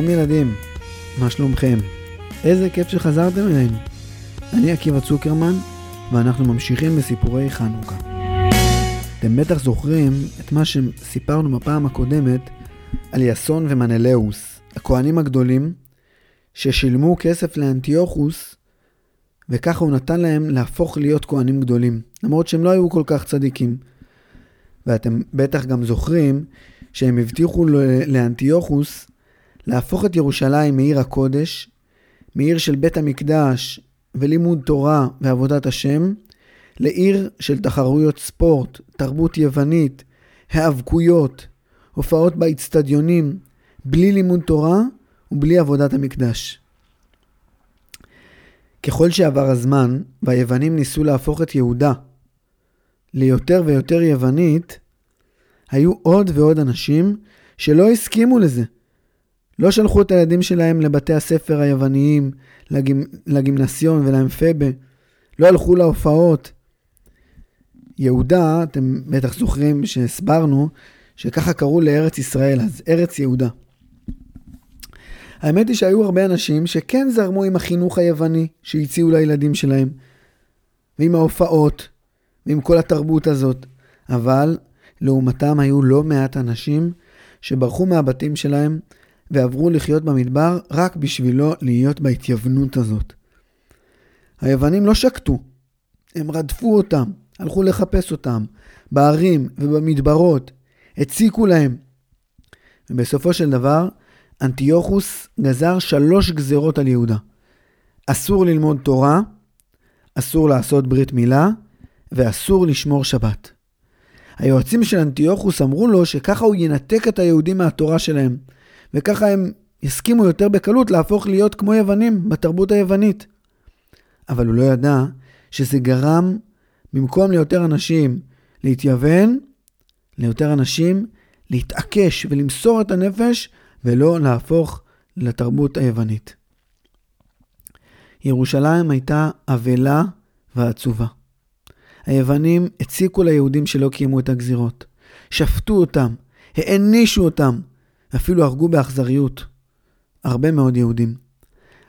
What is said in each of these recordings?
שלום ילדים, מה שלומכם? איזה כיף שחזרתם אלינו. אני עקיבא צוקרמן, ואנחנו ממשיכים בסיפורי חנוכה. אתם בטח זוכרים את מה שסיפרנו בפעם הקודמת על יסון ומנלאוס, הכהנים הגדולים, ששילמו כסף לאנטיוכוס, וככה הוא נתן להם להפוך להיות כהנים גדולים, למרות שהם לא היו כל כך צדיקים. ואתם בטח גם זוכרים שהם הבטיחו לאנטיוכוס להפוך את ירושלים מעיר הקודש, מעיר של בית המקדש ולימוד תורה ועבודת השם, לעיר של תחרויות ספורט, תרבות יוונית, היאבקויות, הופעות באצטדיונים, בלי לימוד תורה ובלי עבודת המקדש. ככל שעבר הזמן והיוונים ניסו להפוך את יהודה ליותר ויותר יוונית, היו עוד ועוד אנשים שלא הסכימו לזה. לא שלחו את הילדים שלהם לבתי הספר היווניים, לגימ... לגימנסיון ולאמפבה, לא הלכו להופעות. יהודה, אתם בטח זוכרים שהסברנו, שככה קראו לארץ ישראל אז, ארץ יהודה. האמת היא שהיו הרבה אנשים שכן זרמו עם החינוך היווני שהציעו לילדים שלהם, ועם ההופעות, ועם כל התרבות הזאת, אבל לעומתם היו לא מעט אנשים שברחו מהבתים שלהם ועברו לחיות במדבר רק בשבילו להיות בהתייוונות הזאת. היוונים לא שקטו, הם רדפו אותם, הלכו לחפש אותם, בערים ובמדברות, הציקו להם. ובסופו של דבר, אנטיוכוס גזר שלוש גזרות על יהודה. אסור ללמוד תורה, אסור לעשות ברית מילה, ואסור לשמור שבת. היועצים של אנטיוכוס אמרו לו שככה הוא ינתק את היהודים מהתורה שלהם, וככה הם יסכימו יותר בקלות להפוך להיות כמו יוונים בתרבות היוונית. אבל הוא לא ידע שזה גרם, במקום ליותר אנשים להתייוון, ליותר אנשים להתעקש ולמסור את הנפש ולא להפוך לתרבות היוונית. ירושלים הייתה אבלה ועצובה. היוונים הציקו ליהודים שלא קיימו את הגזירות. שפטו אותם, הענישו אותם, ואפילו הרגו באכזריות הרבה מאוד יהודים.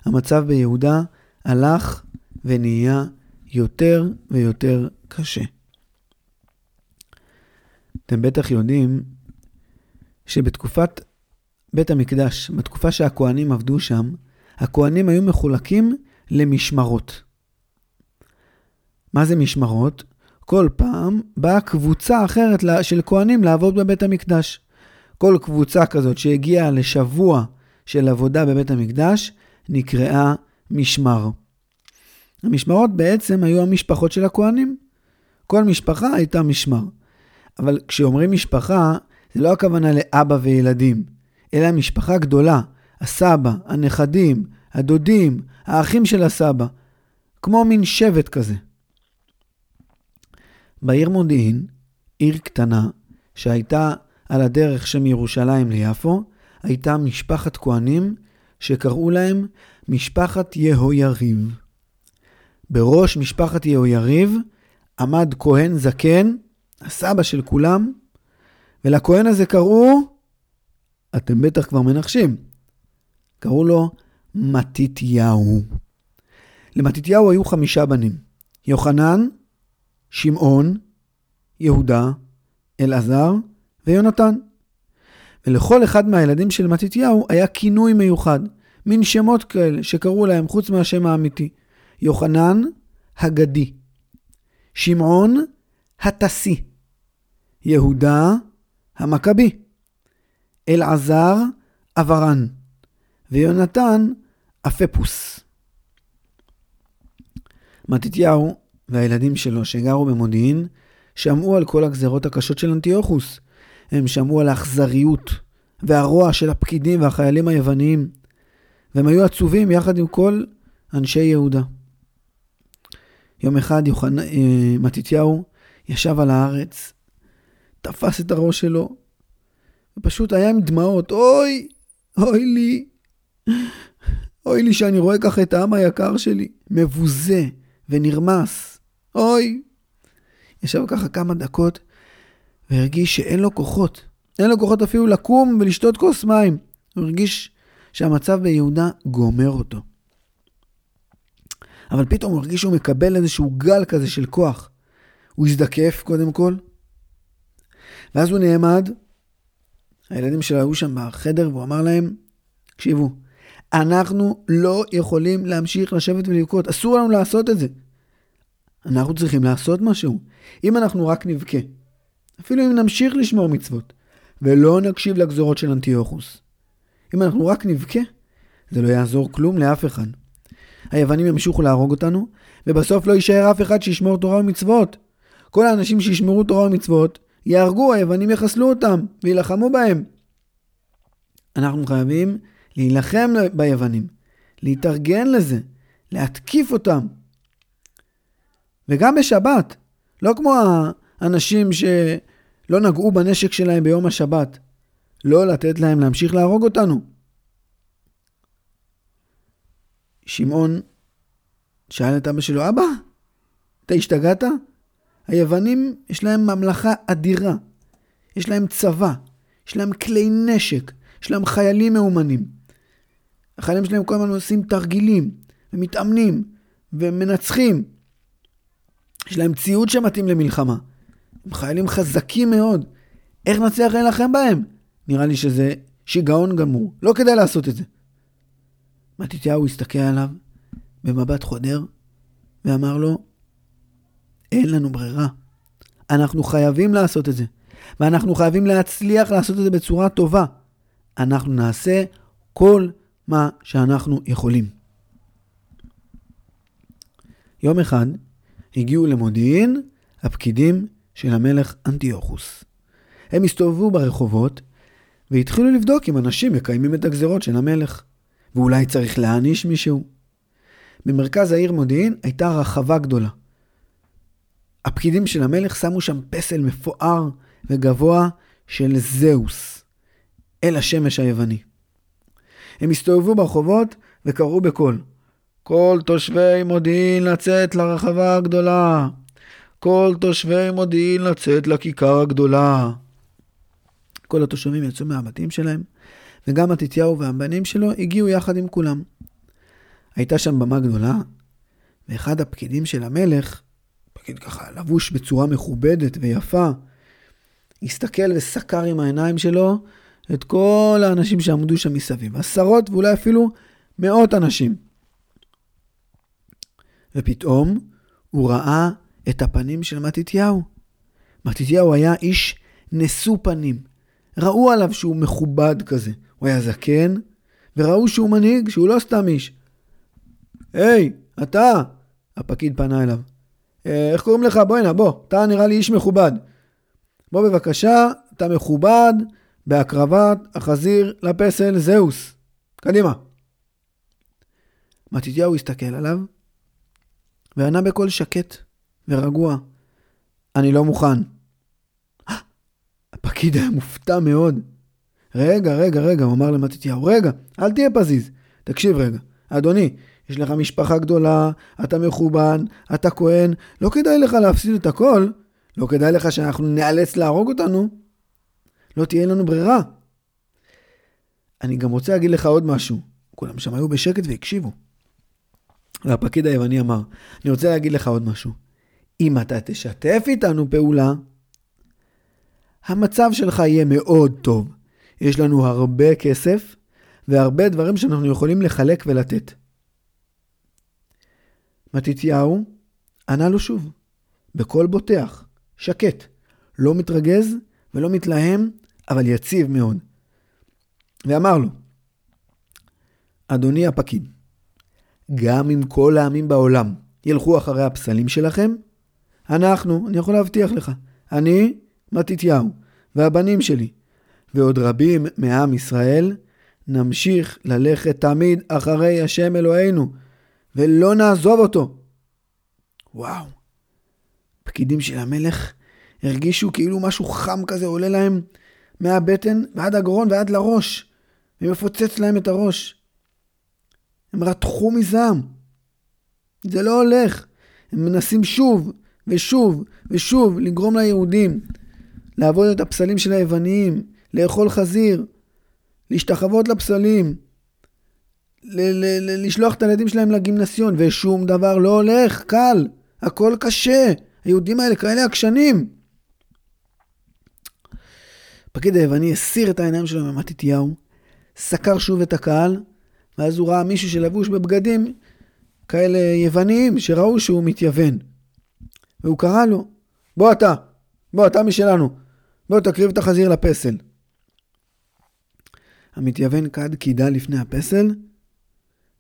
המצב ביהודה הלך ונהיה יותר ויותר קשה. אתם בטח יודעים שבתקופת בית המקדש, בתקופה שהכוהנים עבדו שם, הכוהנים היו מחולקים למשמרות. מה זה משמרות? כל פעם באה קבוצה אחרת של כהנים לעבוד בבית המקדש. כל קבוצה כזאת שהגיעה לשבוע של עבודה בבית המקדש נקראה משמר. המשמרות בעצם היו המשפחות של הכהנים. כל משפחה הייתה משמר. אבל כשאומרים משפחה, זה לא הכוונה לאבא וילדים, אלא משפחה גדולה, הסבא, הנכדים, הדודים, האחים של הסבא, כמו מין שבט כזה. בעיר מודיעין, עיר קטנה שהייתה על הדרך שמירושלים ליפו, הייתה משפחת כהנים שקראו להם משפחת יהויריב. בראש משפחת יהויריב עמד כהן זקן, הסבא של כולם, ולכהן הזה קראו, אתם בטח כבר מנחשים, קראו לו מתתיהו. למתתיהו היו חמישה בנים, יוחנן, שמעון, יהודה, אלעזר ויונתן. ולכל אחד מהילדים של מתתיהו היה כינוי מיוחד, מין שמות כאלה שקראו להם חוץ מהשם האמיתי. יוחנן הגדי, שמעון התסי, יהודה המכבי, אלעזר אברן, ויונתן אפפוס. מתתיהו והילדים שלו שגרו במודיעין שמעו על כל הגזרות הקשות של אנטיוכוס. הם שמעו על האכזריות והרוע של הפקידים והחיילים היווניים, והם היו עצובים יחד עם כל אנשי יהודה. יום אחד יוחנ... אה, מתתיהו ישב על הארץ, תפס את הראש שלו, ופשוט היה עם דמעות, אוי, אוי לי, אוי לי שאני רואה ככה את העם היקר שלי, מבוזה ונרמס. אוי. ישב ככה כמה דקות והרגיש שאין לו כוחות. אין לו כוחות אפילו לקום ולשתות כוס מים. הוא הרגיש שהמצב ביהודה גומר אותו. אבל פתאום הוא הרגיש שהוא מקבל איזשהו גל כזה של כוח. הוא הזדקף קודם כל, ואז הוא נעמד, הילדים שלו היו שם בחדר, והוא אמר להם, תקשיבו, אנחנו לא יכולים להמשיך לשבת ולבכות, אסור לנו לעשות את זה. אנחנו צריכים לעשות משהו. אם אנחנו רק נבכה, אפילו אם נמשיך לשמור מצוות, ולא נקשיב לגזורות של אנטיוכוס, אם אנחנו רק נבכה, זה לא יעזור כלום לאף אחד. היוונים ימשיכו להרוג אותנו, ובסוף לא יישאר אף אחד שישמור תורה ומצוות. כל האנשים שישמרו תורה ומצוות, יהרגו, היוונים יחסלו אותם, ויילחמו בהם. אנחנו חייבים להילחם ביוונים, להתארגן לזה, להתקיף אותם. וגם בשבת, לא כמו האנשים שלא נגעו בנשק שלהם ביום השבת, לא לתת להם להמשיך להרוג אותנו. שמעון שאל את אבא שלו, אבא, אתה השתגעת? היוונים, יש להם ממלכה אדירה. יש להם צבא, יש להם כלי נשק, יש להם חיילים מאומנים. החיילים שלהם כל הזמן עושים תרגילים, ומתאמנים, ומנצחים. יש להם ציוד שמתאים למלחמה. הם חיילים חזקים מאוד. איך נצליח להילחם בהם? נראה לי שזה שיגעון גמור. לא כדאי לעשות את זה. מתתיהו הסתכל עליו במבט חודר, ואמר לו, אין לנו ברירה. אנחנו חייבים לעשות את זה, ואנחנו חייבים להצליח לעשות את זה בצורה טובה. אנחנו נעשה כל מה שאנחנו יכולים. יום אחד הגיעו למודיעין הפקידים של המלך אנטיוכוס. הם הסתובבו ברחובות והתחילו לבדוק אם אנשים מקיימים את הגזרות של המלך, ואולי צריך להעניש מישהו. במרכז העיר מודיעין הייתה רחבה גדולה. הפקידים של המלך שמו שם פסל מפואר וגבוה של זהוס, אל השמש היווני. הם הסתובבו ברחובות וקראו בקול, כל תושבי מודיעין לצאת לרחבה הגדולה. כל תושבי מודיעין לצאת לכיכר הגדולה. כל התושבים יצאו מהבתים שלהם, וגם מתתיהו והבנים שלו הגיעו יחד עם כולם. הייתה שם במה גדולה, ואחד הפקידים של המלך, פקיד ככה לבוש בצורה מכובדת ויפה, הסתכל וסקר עם העיניים שלו את כל האנשים שעמדו שם מסביב, עשרות ואולי אפילו מאות אנשים. ופתאום הוא ראה את הפנים של מתתיהו. מתתיהו היה איש נשוא פנים. ראו עליו שהוא מכובד כזה. הוא היה זקן, וראו שהוא מנהיג, שהוא לא סתם איש. היי, אתה! הפקיד פנה אליו. אה, איך קוראים לך? בוא הנה, בוא. אתה נראה לי איש מכובד. בוא בבקשה, אתה מכובד בהקרבת החזיר לפסל זהוס. קדימה. מתתיהו הסתכל עליו, וענה בקול שקט ורגוע, אני לא מוכן. הפקיד היה מופתע מאוד. רגע, רגע, רגע, הוא אמר למתתיהו, רגע, אל תהיה פזיז. תקשיב רגע, אדוני, יש לך משפחה גדולה, אתה מכובד, אתה כהן, לא כדאי לך להפסיד את הכל, לא כדאי לך שאנחנו נאלץ להרוג אותנו, לא תהיה לנו ברירה. אני גם רוצה להגיד לך עוד משהו. כולם שם היו בשקט והקשיבו. והפקיד היווני אמר, אני רוצה להגיד לך עוד משהו. אם אתה תשתף איתנו פעולה, המצב שלך יהיה מאוד טוב. יש לנו הרבה כסף והרבה דברים שאנחנו יכולים לחלק ולתת. מתתיהו ענה לו שוב, בקול בוטח, שקט, לא מתרגז ולא מתלהם, אבל יציב מאוד. ואמר לו, אדוני הפקיד, גם אם כל העמים בעולם ילכו אחרי הפסלים שלכם, אנחנו, אני יכול להבטיח לך, אני, מתתיהו, והבנים שלי, ועוד רבים מעם ישראל, נמשיך ללכת תמיד אחרי השם אלוהינו, ולא נעזוב אותו. וואו, פקידים של המלך הרגישו כאילו משהו חם כזה עולה להם מהבטן ועד הגרון ועד לראש, ומפוצץ להם את הראש. הם רתחו מזעם. זה לא הולך. הם מנסים שוב ושוב ושוב לגרום ליהודים לעבוד את הפסלים של היווניים, לאכול חזיר, להשתחוות לפסלים. ל- ל- לשלוח את הילדים שלהם לגימנסיון, ושום דבר לא הולך, קל, הכל קשה. היהודים האלה כאלה עקשנים. הפקיד היווני הסיר את העיניים שלו ממתתיהו, סקר שוב את הקהל, ואז הוא ראה מישהו שלבוש בבגדים כאלה יווניים, שראו שהוא מתייוון. והוא קרא לו, בוא אתה, בוא אתה משלנו, בוא תקריב את החזיר לפסל. המתייוון כד קידה לפני הפסל,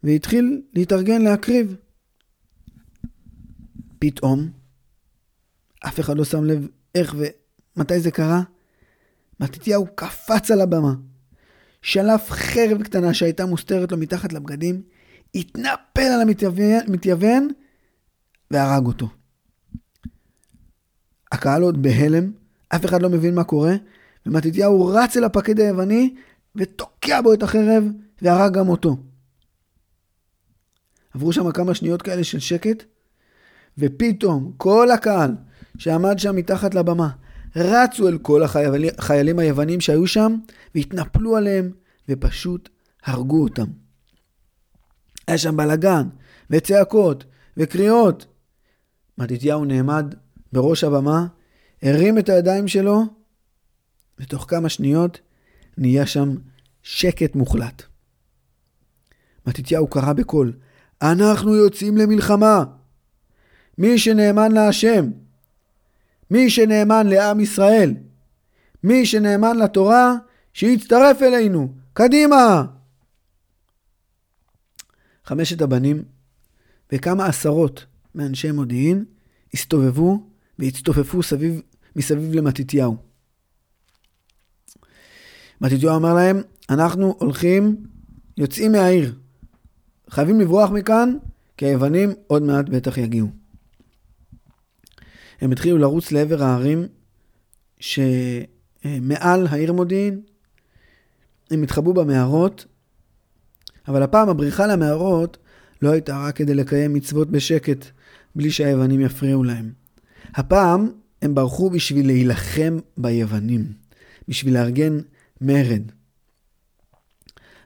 והתחיל להתארגן להקריב. פתאום, אף אחד לא שם לב איך ומתי זה קרה, מתתיהו קפץ על הבמה, שלף חרב קטנה שהייתה מוסתרת לו מתחת לבגדים, התנפל על המתייוון והרג אותו. הקהל עוד בהלם, אף אחד לא מבין מה קורה, ומתתיהו רץ אל הפקיד היווני ותוקע בו את החרב והרג גם אותו. עברו שם כמה שניות כאלה של שקט, ופתאום כל הקהל שעמד שם מתחת לבמה רצו אל כל החיילים היוונים שהיו שם והתנפלו עליהם ופשוט הרגו אותם. היה שם בלאגן וצעקות וקריאות. מתתיהו נעמד בראש הבמה, הרים את הידיים שלו, ותוך כמה שניות נהיה שם שקט מוחלט. מתתיהו קרא בקול, אנחנו יוצאים למלחמה. מי שנאמן להשם, מי שנאמן לעם ישראל, מי שנאמן לתורה, שיצטרף אלינו. קדימה! חמשת הבנים וכמה עשרות מאנשי מודיעין הסתובבו והצטופפו סביב, מסביב למתתיהו. מתתיהו אמר להם, אנחנו הולכים, יוצאים מהעיר. חייבים לברוח מכאן, כי היוונים עוד מעט בטח יגיעו. הם התחילו לרוץ לעבר הערים שמעל העיר מודיעין. הם התחבאו במערות, אבל הפעם הבריחה למערות לא הייתה רק כדי לקיים מצוות בשקט, בלי שהיוונים יפריעו להם. הפעם הם ברחו בשביל להילחם ביוונים, בשביל לארגן מרד.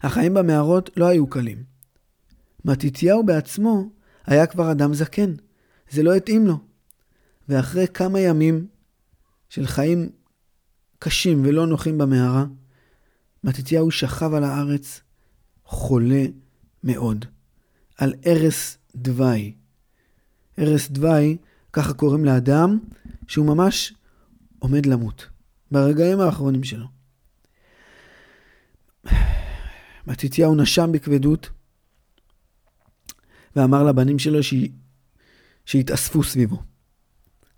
החיים במערות לא היו קלים. מתתיהו בעצמו היה כבר אדם זקן, זה לא התאים לו. ואחרי כמה ימים של חיים קשים ולא נוחים במערה, מתתיהו שכב על הארץ חולה מאוד, על ערש דווי. ערש דווי, ככה קוראים לאדם, שהוא ממש עומד למות, ברגעים האחרונים שלו. מתתיהו נשם בכבדות, ואמר לבנים שלו ש... שיתאספו סביבו.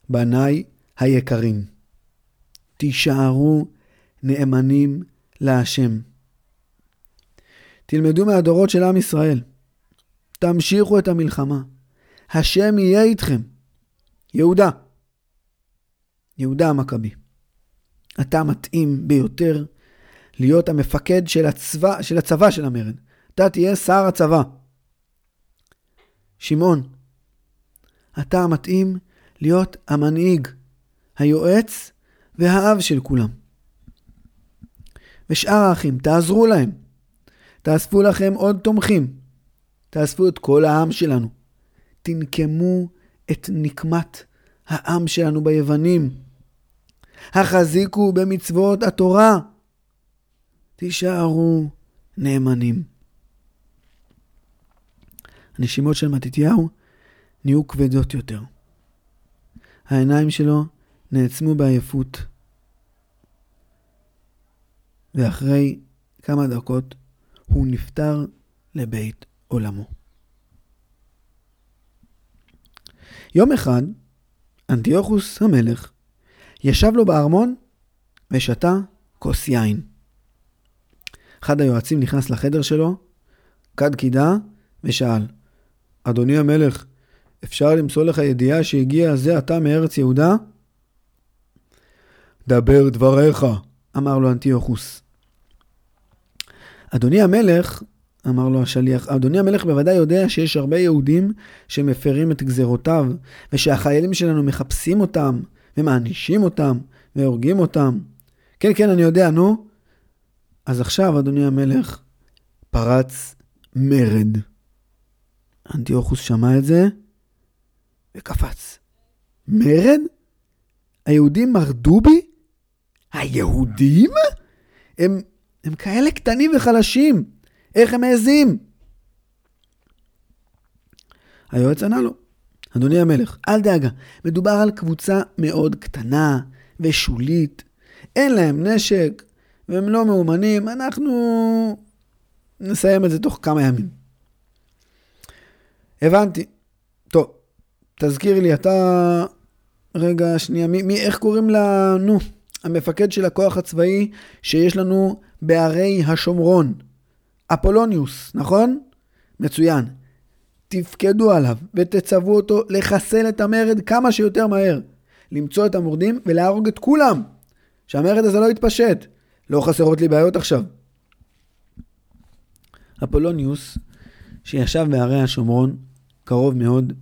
בניי היקרים, תישארו נאמנים להשם. תלמדו מהדורות של עם ישראל. תמשיכו את המלחמה. השם יהיה איתכם. יהודה. יהודה המכבי. אתה מתאים ביותר להיות המפקד של הצבא של, הצבא של המרד. אתה תהיה שר הצבא. שמעון, אתה המתאים להיות המנהיג, היועץ והאב של כולם. ושאר האחים, תעזרו להם. תאספו לכם עוד תומכים. תאספו את כל העם שלנו. תנקמו את נקמת העם שלנו ביוונים. החזיקו במצוות התורה. תישארו נאמנים. הנשימות של מתתיהו נהיו כבדות יותר. העיניים שלו נעצמו בעייפות, ואחרי כמה דקות הוא נפטר לבית עולמו. יום אחד, אנטיוכוס המלך ישב לו בארמון ושתה כוס יין. אחד היועצים נכנס לחדר שלו, כד קידה, ושאל, אדוני המלך, אפשר למסור לך ידיעה שהגיע זה עתה מארץ יהודה? דבר דבריך, אמר לו אנטיוכוס. אדוני המלך, אמר לו השליח, אדוני המלך בוודאי יודע שיש הרבה יהודים שמפרים את גזרותיו, ושהחיילים שלנו מחפשים אותם, ומענישים אותם, והורגים אותם. כן, כן, אני יודע, נו. אז עכשיו, אדוני המלך, פרץ מרד. אנטיוכוס שמע את זה וקפץ. מרד? היהודים מרדו בי? היהודים? הם, הם כאלה קטנים וחלשים, איך הם מעזים? היועץ ענה לו, אדוני המלך, אל דאגה, מדובר על קבוצה מאוד קטנה ושולית, אין להם נשק והם לא מאומנים, אנחנו נסיים את זה תוך כמה ימים. הבנתי. טוב, תזכיר לי, אתה... רגע, שנייה, מי, מי, איך קוראים לה... נו, המפקד של הכוח הצבאי שיש לנו בערי השומרון. אפולוניוס, נכון? מצוין. תפקדו עליו ותצוו אותו לחסל את המרד כמה שיותר מהר. למצוא את המורדים ולהרוג את כולם. שהמרד הזה לא יתפשט. לא חסרות לי בעיות עכשיו. אפולוניוס, שישב בערי השומרון, קרוב מאוד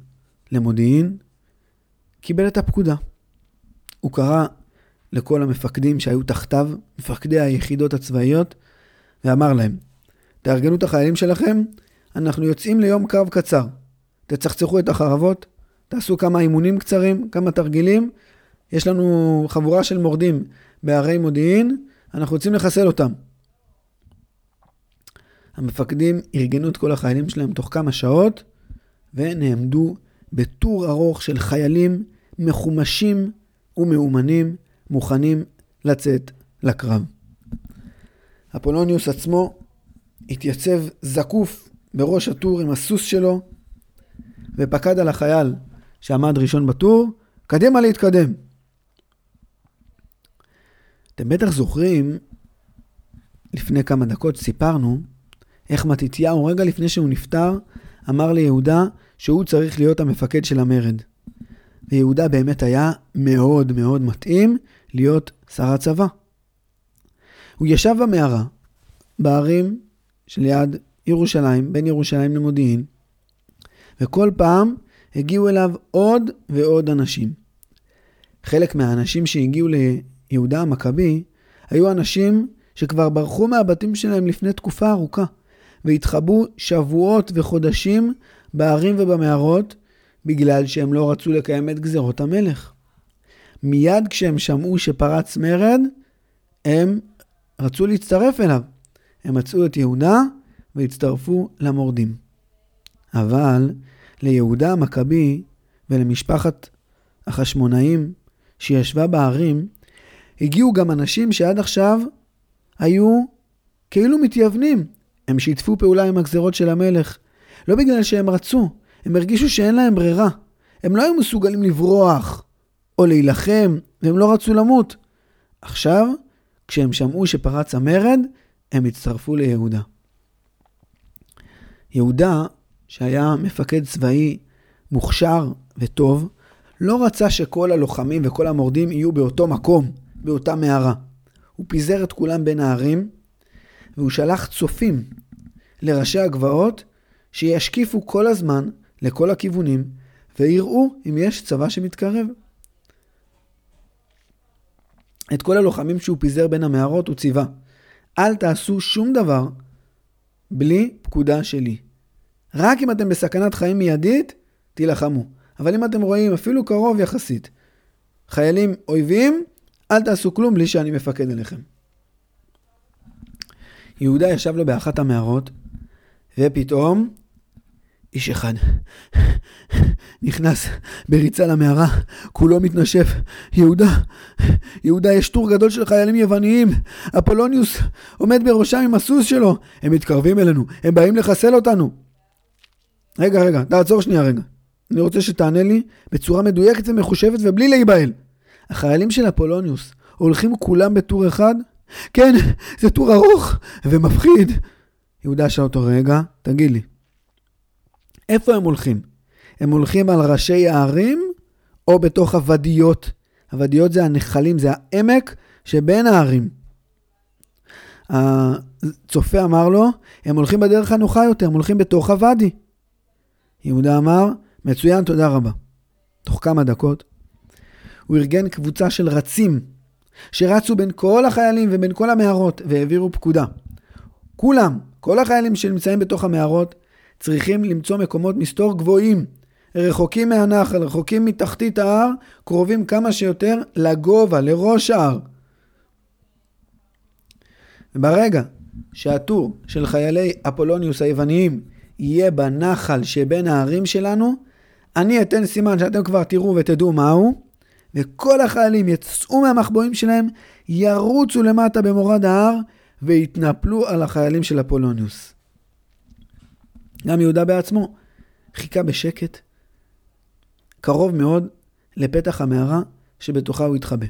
למודיעין, קיבל את הפקודה. הוא קרא לכל המפקדים שהיו תחתיו, מפקדי היחידות הצבאיות, ואמר להם, תארגנו את החיילים שלכם, אנחנו יוצאים ליום קרב קצר. תצחצחו את החרבות, תעשו כמה אימונים קצרים, כמה תרגילים. יש לנו חבורה של מורדים בערי מודיעין, אנחנו רוצים לחסל אותם. המפקדים ארגנו את כל החיילים שלהם תוך כמה שעות, ונעמדו בטור ארוך של חיילים מחומשים ומאומנים, מוכנים לצאת לקרב. אפולוניוס עצמו התייצב זקוף בראש הטור עם הסוס שלו, ופקד על החייל שעמד ראשון בטור, קדימה להתקדם. אתם בטח זוכרים, לפני כמה דקות סיפרנו, איך מתתיהו, רגע לפני שהוא נפטר, אמר ליהודה שהוא צריך להיות המפקד של המרד. ויהודה באמת היה מאוד מאוד מתאים להיות שר הצבא. הוא ישב במערה, בערים שליד ירושלים, בין ירושלים למודיעין, וכל פעם הגיעו אליו עוד ועוד אנשים. חלק מהאנשים שהגיעו ליהודה המכבי היו אנשים שכבר ברחו מהבתים שלהם לפני תקופה ארוכה, והתחבאו שבועות וחודשים בערים ובמערות, בגלל שהם לא רצו לקיים את גזרות המלך. מיד כשהם שמעו שפרץ מרד, הם רצו להצטרף אליו. הם מצאו את יהודה והצטרפו למורדים. אבל ליהודה המכבי ולמשפחת החשמונאים שישבה בערים, הגיעו גם אנשים שעד עכשיו היו כאילו מתייוונים. הם שיתפו פעולה עם הגזרות של המלך, לא בגלל שהם רצו, הם הרגישו שאין להם ברירה. הם לא היו מסוגלים לברוח או להילחם, והם לא רצו למות. עכשיו, כשהם שמעו שפרץ המרד, הם הצטרפו ליהודה. יהודה, שהיה מפקד צבאי מוכשר וטוב, לא רצה שכל הלוחמים וכל המורדים יהיו באותו מקום, באותה מערה. הוא פיזר את כולם בין הערים, והוא שלח צופים לראשי הגבעות שישקיפו כל הזמן לכל הכיוונים ויראו אם יש צבא שמתקרב. את כל הלוחמים שהוא פיזר בין המערות הוא ציווה. אל תעשו שום דבר בלי פקודה שלי. רק אם אתם בסכנת חיים מיידית, תילחמו. אבל אם אתם רואים אפילו קרוב יחסית, חיילים אויבים, אל תעשו כלום בלי שאני מפקד עליכם. יהודה ישב לו באחת המערות, ופתאום איש אחד נכנס בריצה למערה, כולו מתנשף. יהודה, יהודה, יש טור גדול של חיילים יווניים. אפולוניוס עומד בראשם עם הסוס שלו. הם מתקרבים אלינו, הם באים לחסל אותנו. רגע, רגע, תעצור שנייה רגע. אני רוצה שתענה לי בצורה מדויקת ומחושבת ובלי להיבהל. החיילים של אפולוניוס הולכים כולם בטור אחד? כן, זה טור ארוך ומפחיד. יהודה שאל אותו, רגע, תגיד לי, איפה הם הולכים? הם הולכים על ראשי הערים או בתוך הוודיות? הוודיות זה הנחלים, זה העמק שבין הערים. הצופה אמר לו, הם הולכים בדרך הנוחה יותר, הם הולכים בתוך הוואדי. יהודה אמר, מצוין, תודה רבה. תוך כמה דקות הוא ארגן קבוצה של רצים שרצו בין כל החיילים ובין כל המערות והעבירו פקודה. כולם, כל החיילים שנמצאים בתוך המערות, צריכים למצוא מקומות מסתור גבוהים, רחוקים מהנחל, רחוקים מתחתית ההר, קרובים כמה שיותר לגובה, לראש ההר. וברגע שהטור של חיילי אפולוניוס היווניים יהיה בנחל שבין הערים שלנו, אני אתן סימן שאתם כבר תראו ותדעו מהו, וכל החיילים יצאו מהמחבואים שלהם, ירוצו למטה במורד ההר, ויתנפלו על החיילים של אפולוניוס. גם יהודה בעצמו חיכה בשקט, קרוב מאוד לפתח המערה שבתוכה הוא התחבא.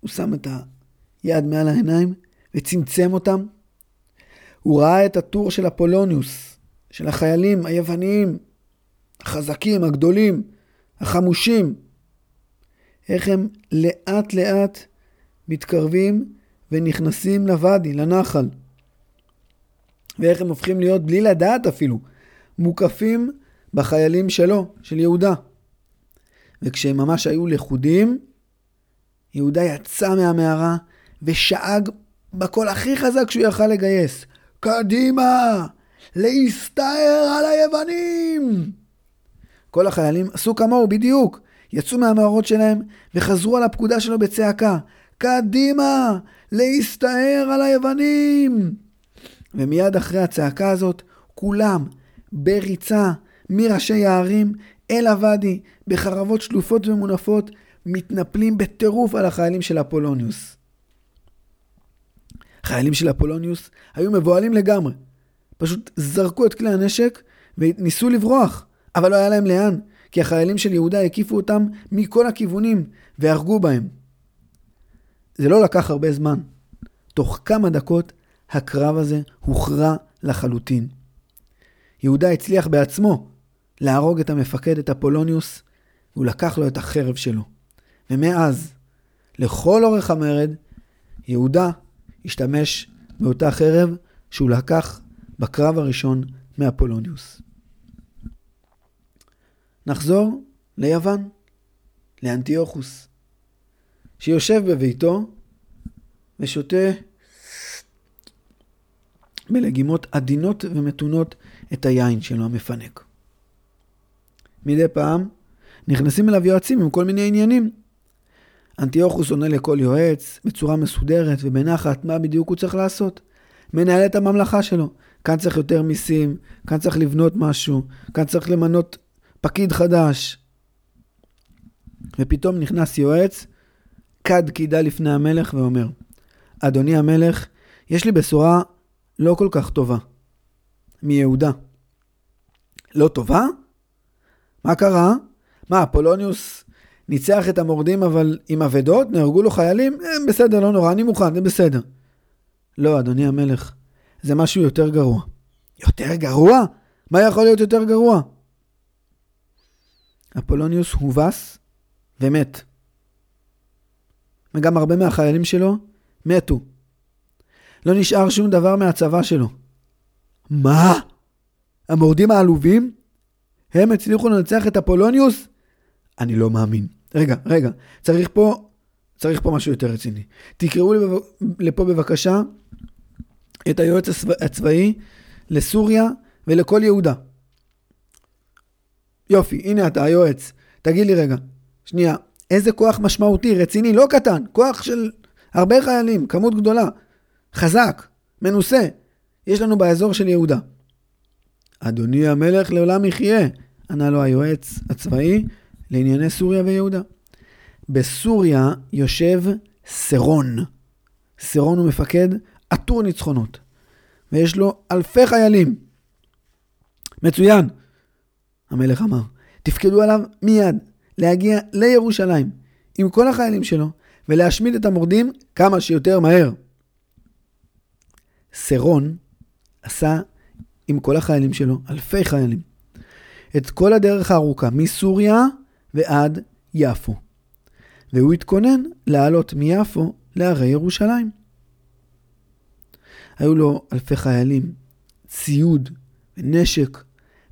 הוא שם את היד מעל העיניים וצמצם אותם. הוא ראה את הטור של אפולוניוס, של החיילים היווניים, החזקים, הגדולים, החמושים, איך הם לאט לאט מתקרבים ונכנסים לוואדי, לנחל. ואיך הם הופכים להיות, בלי לדעת אפילו, מוקפים בחיילים שלו, של יהודה. וכשהם ממש היו לכודים, יהודה יצא מהמערה ושאג בקול הכי חזק שהוא יכל לגייס. קדימה! להסתער על היוונים! כל החיילים עשו כמוהו בדיוק. יצאו מהמערות שלהם וחזרו על הפקודה שלו בצעקה. קדימה! להסתער על היוונים! ומיד אחרי הצעקה הזאת, כולם בריצה מראשי הערים אל הוואדי, בחרבות שלופות ומונפות, מתנפלים בטירוף על החיילים של אפולוניוס. חיילים של אפולוניוס היו מבוהלים לגמרי. פשוט זרקו את כלי הנשק וניסו לברוח, אבל לא היה להם לאן, כי החיילים של יהודה הקיפו אותם מכל הכיוונים והרגו בהם. זה לא לקח הרבה זמן. תוך כמה דקות הקרב הזה הוכרע לחלוטין. יהודה הצליח בעצמו להרוג את המפקד, את אפולוניוס, והוא לקח לו את החרב שלו. ומאז, לכל אורך המרד, יהודה השתמש באותה חרב שהוא לקח בקרב הראשון מאפולוניוס. נחזור ליוון, לאנטיוכוס, שיושב בביתו ושותה בלגימות עדינות ומתונות את היין שלו המפנק. מדי פעם נכנסים אליו יועצים עם כל מיני עניינים. אנטיוכוס עונה לכל יועץ בצורה מסודרת ובנחת מה בדיוק הוא צריך לעשות. מנהל את הממלכה שלו. כאן צריך יותר מיסים, כאן צריך לבנות משהו, כאן צריך למנות פקיד חדש. ופתאום נכנס יועץ, כד קידה לפני המלך ואומר, אדוני המלך, יש לי בשורה לא כל כך טובה. מיהודה. לא טובה? מה קרה? מה, אפולוניוס ניצח את המורדים אבל עם אבדות? נהרגו לו חיילים? אה, בסדר, לא נורא, אני מוכן, זה בסדר. לא, אדוני המלך, זה משהו יותר גרוע. יותר גרוע? מה יכול להיות יותר גרוע? אפולוניוס הובס ומת. וגם הרבה מהחיילים שלו מתו. לא נשאר שום דבר מהצבא שלו. מה? המורדים העלובים? הם הצליחו לנצח את אפולוניוס? אני לא מאמין. רגע, רגע, צריך פה, צריך פה משהו יותר רציני. תקראו לי לפה בבקשה את היועץ הצבאי לסוריה ולכל יהודה. יופי, הנה אתה היועץ. תגיד לי רגע, שנייה, איזה כוח משמעותי, רציני, לא קטן, כוח של הרבה חיילים, כמות גדולה, חזק, מנוסה, יש לנו באזור של יהודה. אדוני המלך לעולם יחיה, ענה לו היועץ הצבאי לענייני סוריה ויהודה. בסוריה יושב סרון. סרון הוא מפקד עטור ניצחונות, ויש לו אלפי חיילים. מצוין, המלך אמר. תפקדו עליו מיד להגיע לירושלים עם כל החיילים שלו ולהשמיד את המורדים כמה שיותר מהר. סרון עשה עם כל החיילים שלו, אלפי חיילים, את כל הדרך הארוכה, מסוריה ועד יפו. והוא התכונן לעלות מיפו להרי ירושלים. היו לו אלפי חיילים, ציוד ונשק,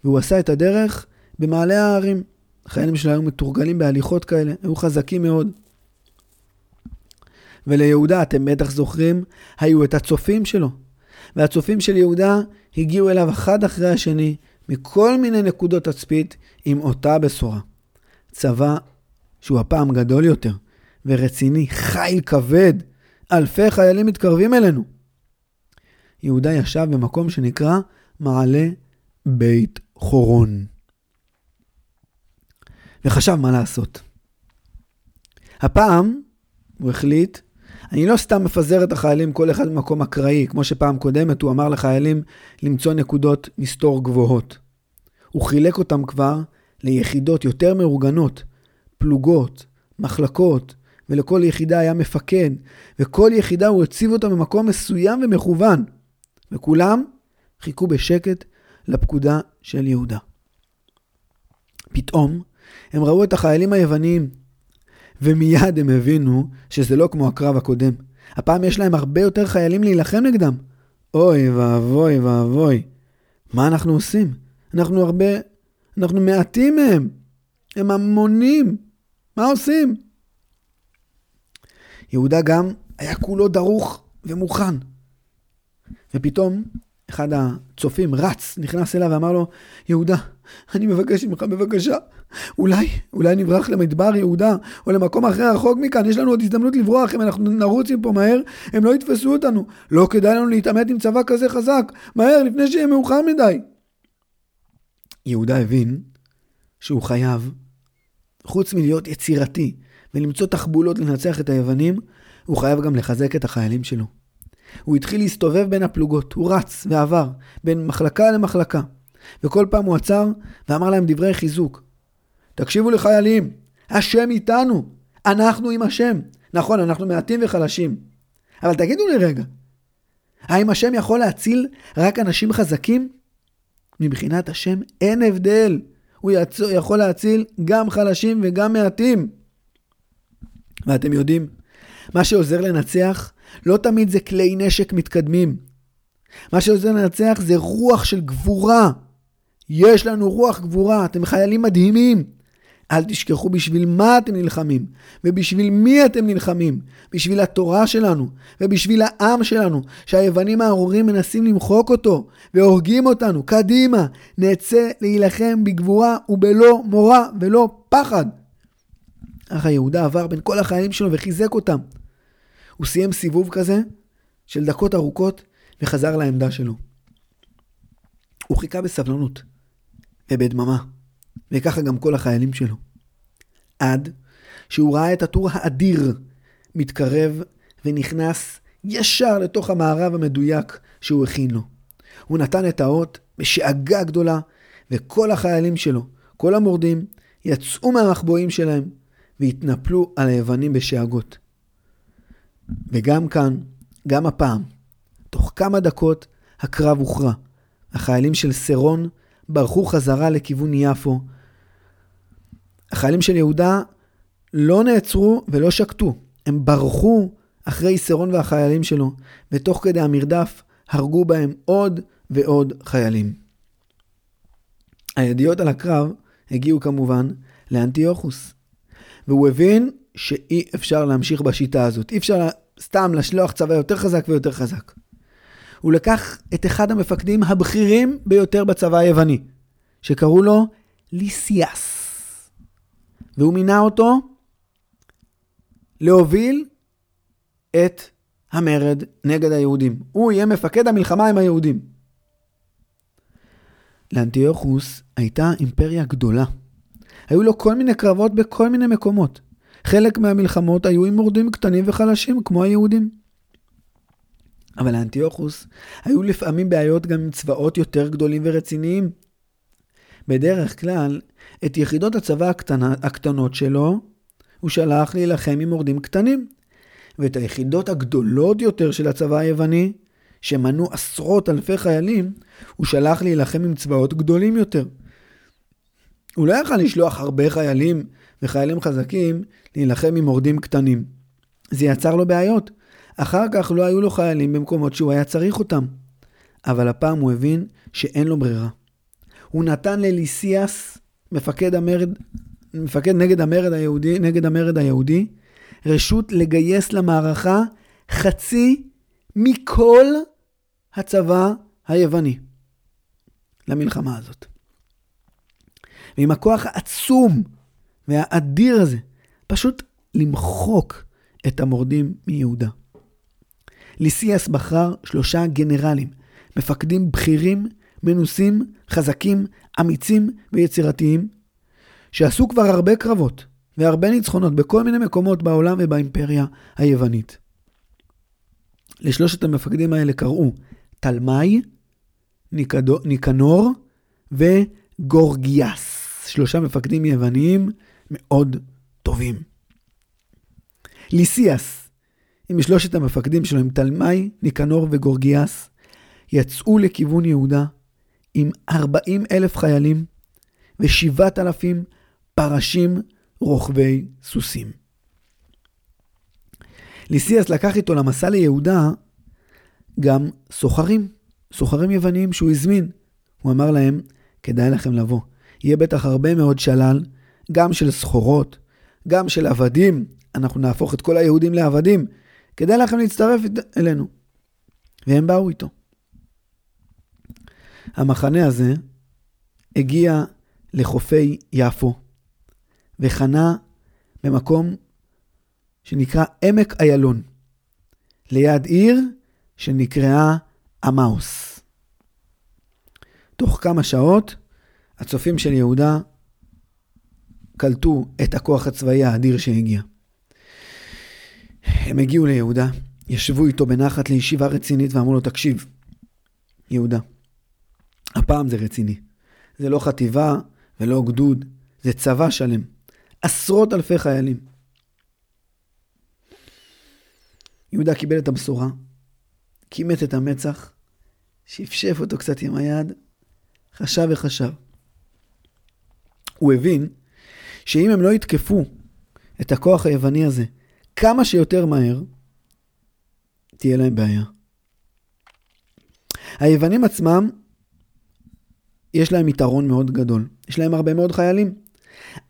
והוא עשה את הדרך במעלה ההרים. החיילים שלו היו מתורגלים בהליכות כאלה, היו חזקים מאוד. וליהודה, אתם בטח זוכרים, היו את הצופים שלו. והצופים של יהודה הגיעו אליו אחד אחרי השני, מכל מיני נקודות תצפית, עם אותה בשורה. צבא שהוא הפעם גדול יותר ורציני, חיל כבד, אלפי חיילים מתקרבים אלינו. יהודה ישב במקום שנקרא מעלה בית חורון. וחשב מה לעשות. הפעם הוא החליט, אני לא סתם מפזר את החיילים כל אחד במקום אקראי, כמו שפעם קודמת הוא אמר לחיילים למצוא נקודות מסתור גבוהות. הוא חילק אותם כבר ליחידות יותר מאורגנות, פלוגות, מחלקות, ולכל יחידה היה מפקד, וכל יחידה הוא הציב אותה במקום מסוים ומכוון. וכולם חיכו בשקט לפקודה של יהודה. פתאום הם ראו את החיילים היווניים, ומיד הם הבינו שזה לא כמו הקרב הקודם. הפעם יש להם הרבה יותר חיילים להילחם נגדם. אוי ואבוי ואבוי. מה אנחנו עושים? אנחנו הרבה... אנחנו מעטים מהם. הם המונים. מה עושים? יהודה גם היה כולו דרוך ומוכן. ופתאום אחד הצופים רץ, נכנס אליו ואמר לו, יהודה, אני מבקש ממך, בבקשה, אולי, אולי נברח למדבר יהודה, או למקום אחר רחוק מכאן, יש לנו עוד הזדמנות לברוח, אם אנחנו נרוץ מפה מהר, הם לא יתפסו אותנו. לא כדאי לנו להתעמת עם צבא כזה חזק, מהר, לפני שיהיה מאוחר מדי. יהודה הבין שהוא חייב, חוץ מלהיות יצירתי ולמצוא תחבולות לנצח את היוונים, הוא חייב גם לחזק את החיילים שלו. הוא התחיל להסתובב בין הפלוגות, הוא רץ ועבר בין מחלקה למחלקה, וכל פעם הוא עצר ואמר להם דברי חיזוק. תקשיבו לחיילים, השם איתנו, אנחנו עם השם. נכון, אנחנו מעטים וחלשים, אבל תגידו לי רגע, האם השם יכול להציל רק אנשים חזקים? מבחינת השם אין הבדל. הוא יצ... יכול להציל גם חלשים וגם מעטים. ואתם יודעים, מה שעוזר לנצח לא תמיד זה כלי נשק מתקדמים. מה שעוזר לנצח זה רוח של גבורה. יש לנו רוח גבורה, אתם חיילים מדהימים. אל תשכחו בשביל מה אתם נלחמים, ובשביל מי אתם נלחמים. בשביל התורה שלנו, ובשביל העם שלנו, שהיוונים הארורים מנסים למחוק אותו, והורגים אותנו. קדימה, נצא להילחם בגבורה ובלא מורא ולא פחד. אך היהודה עבר בין כל החיילים שלו וחיזק אותם. הוא סיים סיבוב כזה של דקות ארוכות וחזר לעמדה שלו. הוא חיכה בסבלנות ובדממה, וככה גם כל החיילים שלו. עד שהוא ראה את הטור האדיר מתקרב ונכנס ישר לתוך המערב המדויק שהוא הכין לו. הוא נתן את האות בשאגה גדולה, וכל החיילים שלו, כל המורדים, יצאו מהמחבואים שלהם והתנפלו על היוונים בשאגות. וגם כאן, גם הפעם, תוך כמה דקות הקרב הוכרע. החיילים של סרון ברחו חזרה לכיוון יפו. החיילים של יהודה לא נעצרו ולא שקטו, הם ברחו אחרי סרון והחיילים שלו, ותוך כדי המרדף הרגו בהם עוד ועוד חיילים. הידיעות על הקרב הגיעו כמובן לאנטיוכוס, והוא הבין שאי אפשר להמשיך בשיטה הזאת. אי אפשר סתם לשלוח צבא יותר חזק ויותר חזק. הוא לקח את אחד המפקדים הבכירים ביותר בצבא היווני, שקראו לו ליסיאס. והוא מינה אותו להוביל את המרד נגד היהודים. הוא יהיה מפקד המלחמה עם היהודים. לאנטיוכוס הייתה אימפריה גדולה. היו לו כל מיני קרבות בכל מיני מקומות. חלק מהמלחמות היו עם מורדים קטנים וחלשים, כמו היהודים. אבל לאנטיוכוס היו לפעמים בעיות גם עם צבאות יותר גדולים ורציניים. בדרך כלל, את יחידות הצבא הקטנה, הקטנות שלו, הוא שלח להילחם עם מורדים קטנים. ואת היחידות הגדולות יותר של הצבא היווני, שמנו עשרות אלפי חיילים, הוא שלח להילחם עם צבאות גדולים יותר. הוא לא יכל לשלוח הרבה חיילים וחיילים חזקים להילחם עם מורדים קטנים. זה יצר לו בעיות. אחר כך לא היו לו חיילים במקומות שהוא היה צריך אותם. אבל הפעם הוא הבין שאין לו ברירה. הוא נתן לליסיאס, מפקד המרד, מפקד נגד המרד היהודי, נגד המרד היהודי, רשות לגייס למערכה חצי מכל הצבא היווני למלחמה הזאת. ועם הכוח העצום והאדיר הזה, פשוט למחוק את המורדים מיהודה. ליסיאס בחר שלושה גנרלים, מפקדים בכירים, מנוסים, חזקים, אמיצים ויצירתיים, שעשו כבר הרבה קרבות והרבה ניצחונות בכל מיני מקומות בעולם ובאימפריה היוונית. לשלושת המפקדים האלה קראו תלמי, ניקנור וגורגיאס. שלושה מפקדים יווניים מאוד טובים. ליסיאס, עם שלושת המפקדים שלו, עם תלמי, ניקנור וגורגיאס, יצאו לכיוון יהודה עם 40 אלף חיילים ו-7,000 פרשים רוכבי סוסים. ליסיאס לקח איתו למסע ליהודה גם סוחרים, סוחרים יווניים שהוא הזמין. הוא אמר להם, כדאי לכם לבוא. יהיה בטח הרבה מאוד שלל, גם של סחורות, גם של עבדים. אנחנו נהפוך את כל היהודים לעבדים. כדאי לכם להצטרף אלינו. והם באו איתו. המחנה הזה הגיע לחופי יפו, וחנה במקום שנקרא עמק איילון, ליד עיר שנקראה עמאוס. תוך כמה שעות הצופים של יהודה קלטו את הכוח הצבאי האדיר שהגיע. הם הגיעו ליהודה, ישבו איתו בנחת לישיבה רצינית ואמרו לו, תקשיב, יהודה, הפעם זה רציני. זה לא חטיבה ולא גדוד, זה צבא שלם. עשרות אלפי חיילים. יהודה קיבל את הבשורה, כימת את המצח, שפשף אותו קצת עם היד, חשב וחשב. הוא הבין שאם הם לא יתקפו את הכוח היווני הזה כמה שיותר מהר, תהיה להם בעיה. היוונים עצמם, יש להם יתרון מאוד גדול. יש להם הרבה מאוד חיילים.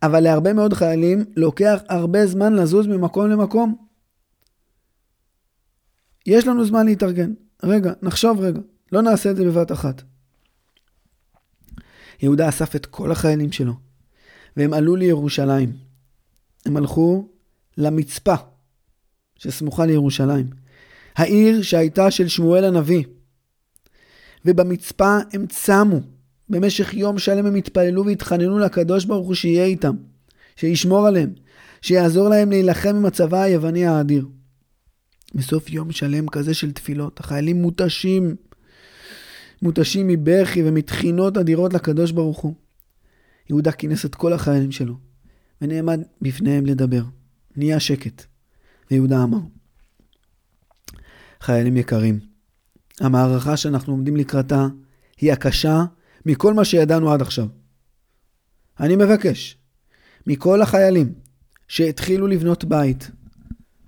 אבל להרבה מאוד חיילים לוקח הרבה זמן לזוז ממקום למקום. יש לנו זמן להתארגן. רגע, נחשוב רגע. לא נעשה את זה בבת אחת. יהודה אסף את כל החיילים שלו, והם עלו לירושלים. הם הלכו למצפה שסמוכה לירושלים. העיר שהייתה של שמואל הנביא. ובמצפה הם צמו. במשך יום שלם הם התפללו והתחננו לקדוש ברוך הוא שיהיה איתם, שישמור עליהם, שיעזור להם להילחם עם הצבא היווני האדיר. בסוף יום שלם כזה של תפילות, החיילים מותשים, מותשים מבכי ומתחינות אדירות לקדוש ברוך הוא. יהודה כינס את כל החיילים שלו, ונעמד בפניהם לדבר. נהיה שקט. ויהודה אמר, חיילים יקרים, המערכה שאנחנו עומדים לקראתה היא הקשה מכל מה שידענו עד עכשיו. אני מבקש מכל החיילים שהתחילו לבנות בית,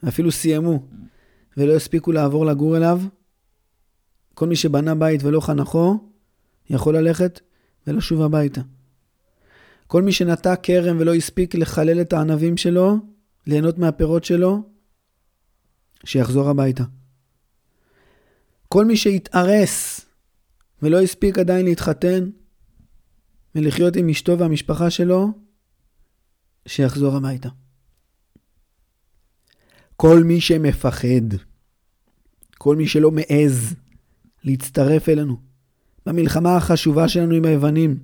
ואפילו סיימו, ולא הספיקו לעבור לגור אליו, כל מי שבנה בית ולא חנכו, יכול ללכת ולשוב הביתה. כל מי שנטע כרם ולא הספיק לחלל את הענבים שלו, ליהנות מהפירות שלו, שיחזור הביתה. כל מי שהתארס ולא הספיק עדיין להתחתן ולחיות עם אשתו והמשפחה שלו, שיחזור הביתה. כל מי שמפחד, כל מי שלא מעז להצטרף אלינו במלחמה החשובה שלנו עם היוונים,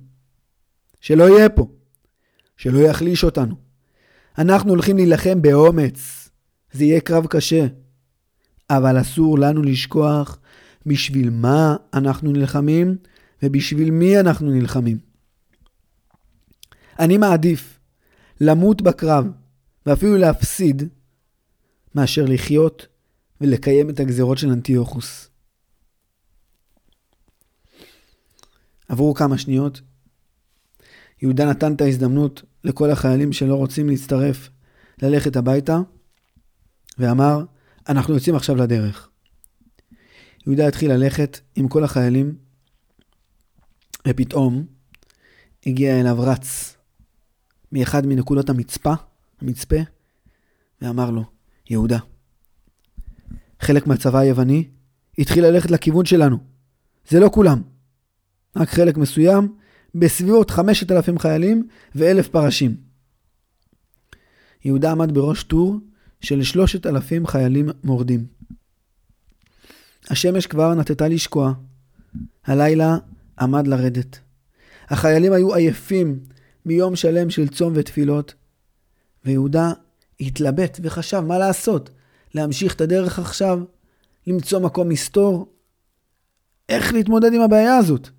שלא יהיה פה, שלא יחליש אותנו. אנחנו הולכים להילחם באומץ, זה יהיה קרב קשה, אבל אסור לנו לשכוח בשביל מה אנחנו נלחמים ובשביל מי אנחנו נלחמים. אני מעדיף למות בקרב ואפילו להפסיד מאשר לחיות ולקיים את הגזרות של אנטיוכוס. עברו כמה שניות, יהודה נתן את ההזדמנות לכל החיילים שלא רוצים להצטרף ללכת הביתה, ואמר, אנחנו יוצאים עכשיו לדרך. יהודה התחיל ללכת עם כל החיילים, ופתאום הגיע אליו רץ מאחד מנקודות המצפה, המצפה, ואמר לו, יהודה. חלק מהצבא היווני התחיל ללכת לכיוון שלנו. זה לא כולם. רק חלק מסוים, בסביבות 5,000 חיילים ו-1,000 פרשים. יהודה עמד בראש טור של 3,000 חיילים מורדים. השמש כבר נטטה לשקוע. הלילה עמד לרדת. החיילים היו עייפים מיום שלם של צום ותפילות, ויהודה התלבט וחשב מה לעשות, להמשיך את הדרך עכשיו, למצוא מקום מסתור, איך להתמודד עם הבעיה הזאת.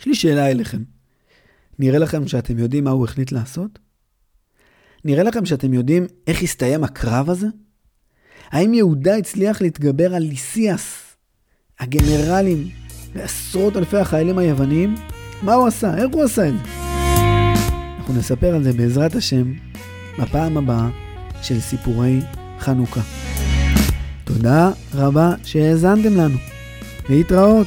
יש לי שאלה אליכם. נראה לכם שאתם יודעים מה הוא החליט לעשות? נראה לכם שאתם יודעים איך הסתיים הקרב הזה? האם יהודה הצליח להתגבר על ליסיאס, הגנרלים ועשרות אלפי החיילים היווניים? מה הוא עשה? איך הוא עשה את זה? אנחנו נספר על זה בעזרת השם בפעם הבאה של סיפורי חנוכה. תודה רבה שהאזנתם לנו. להתראות.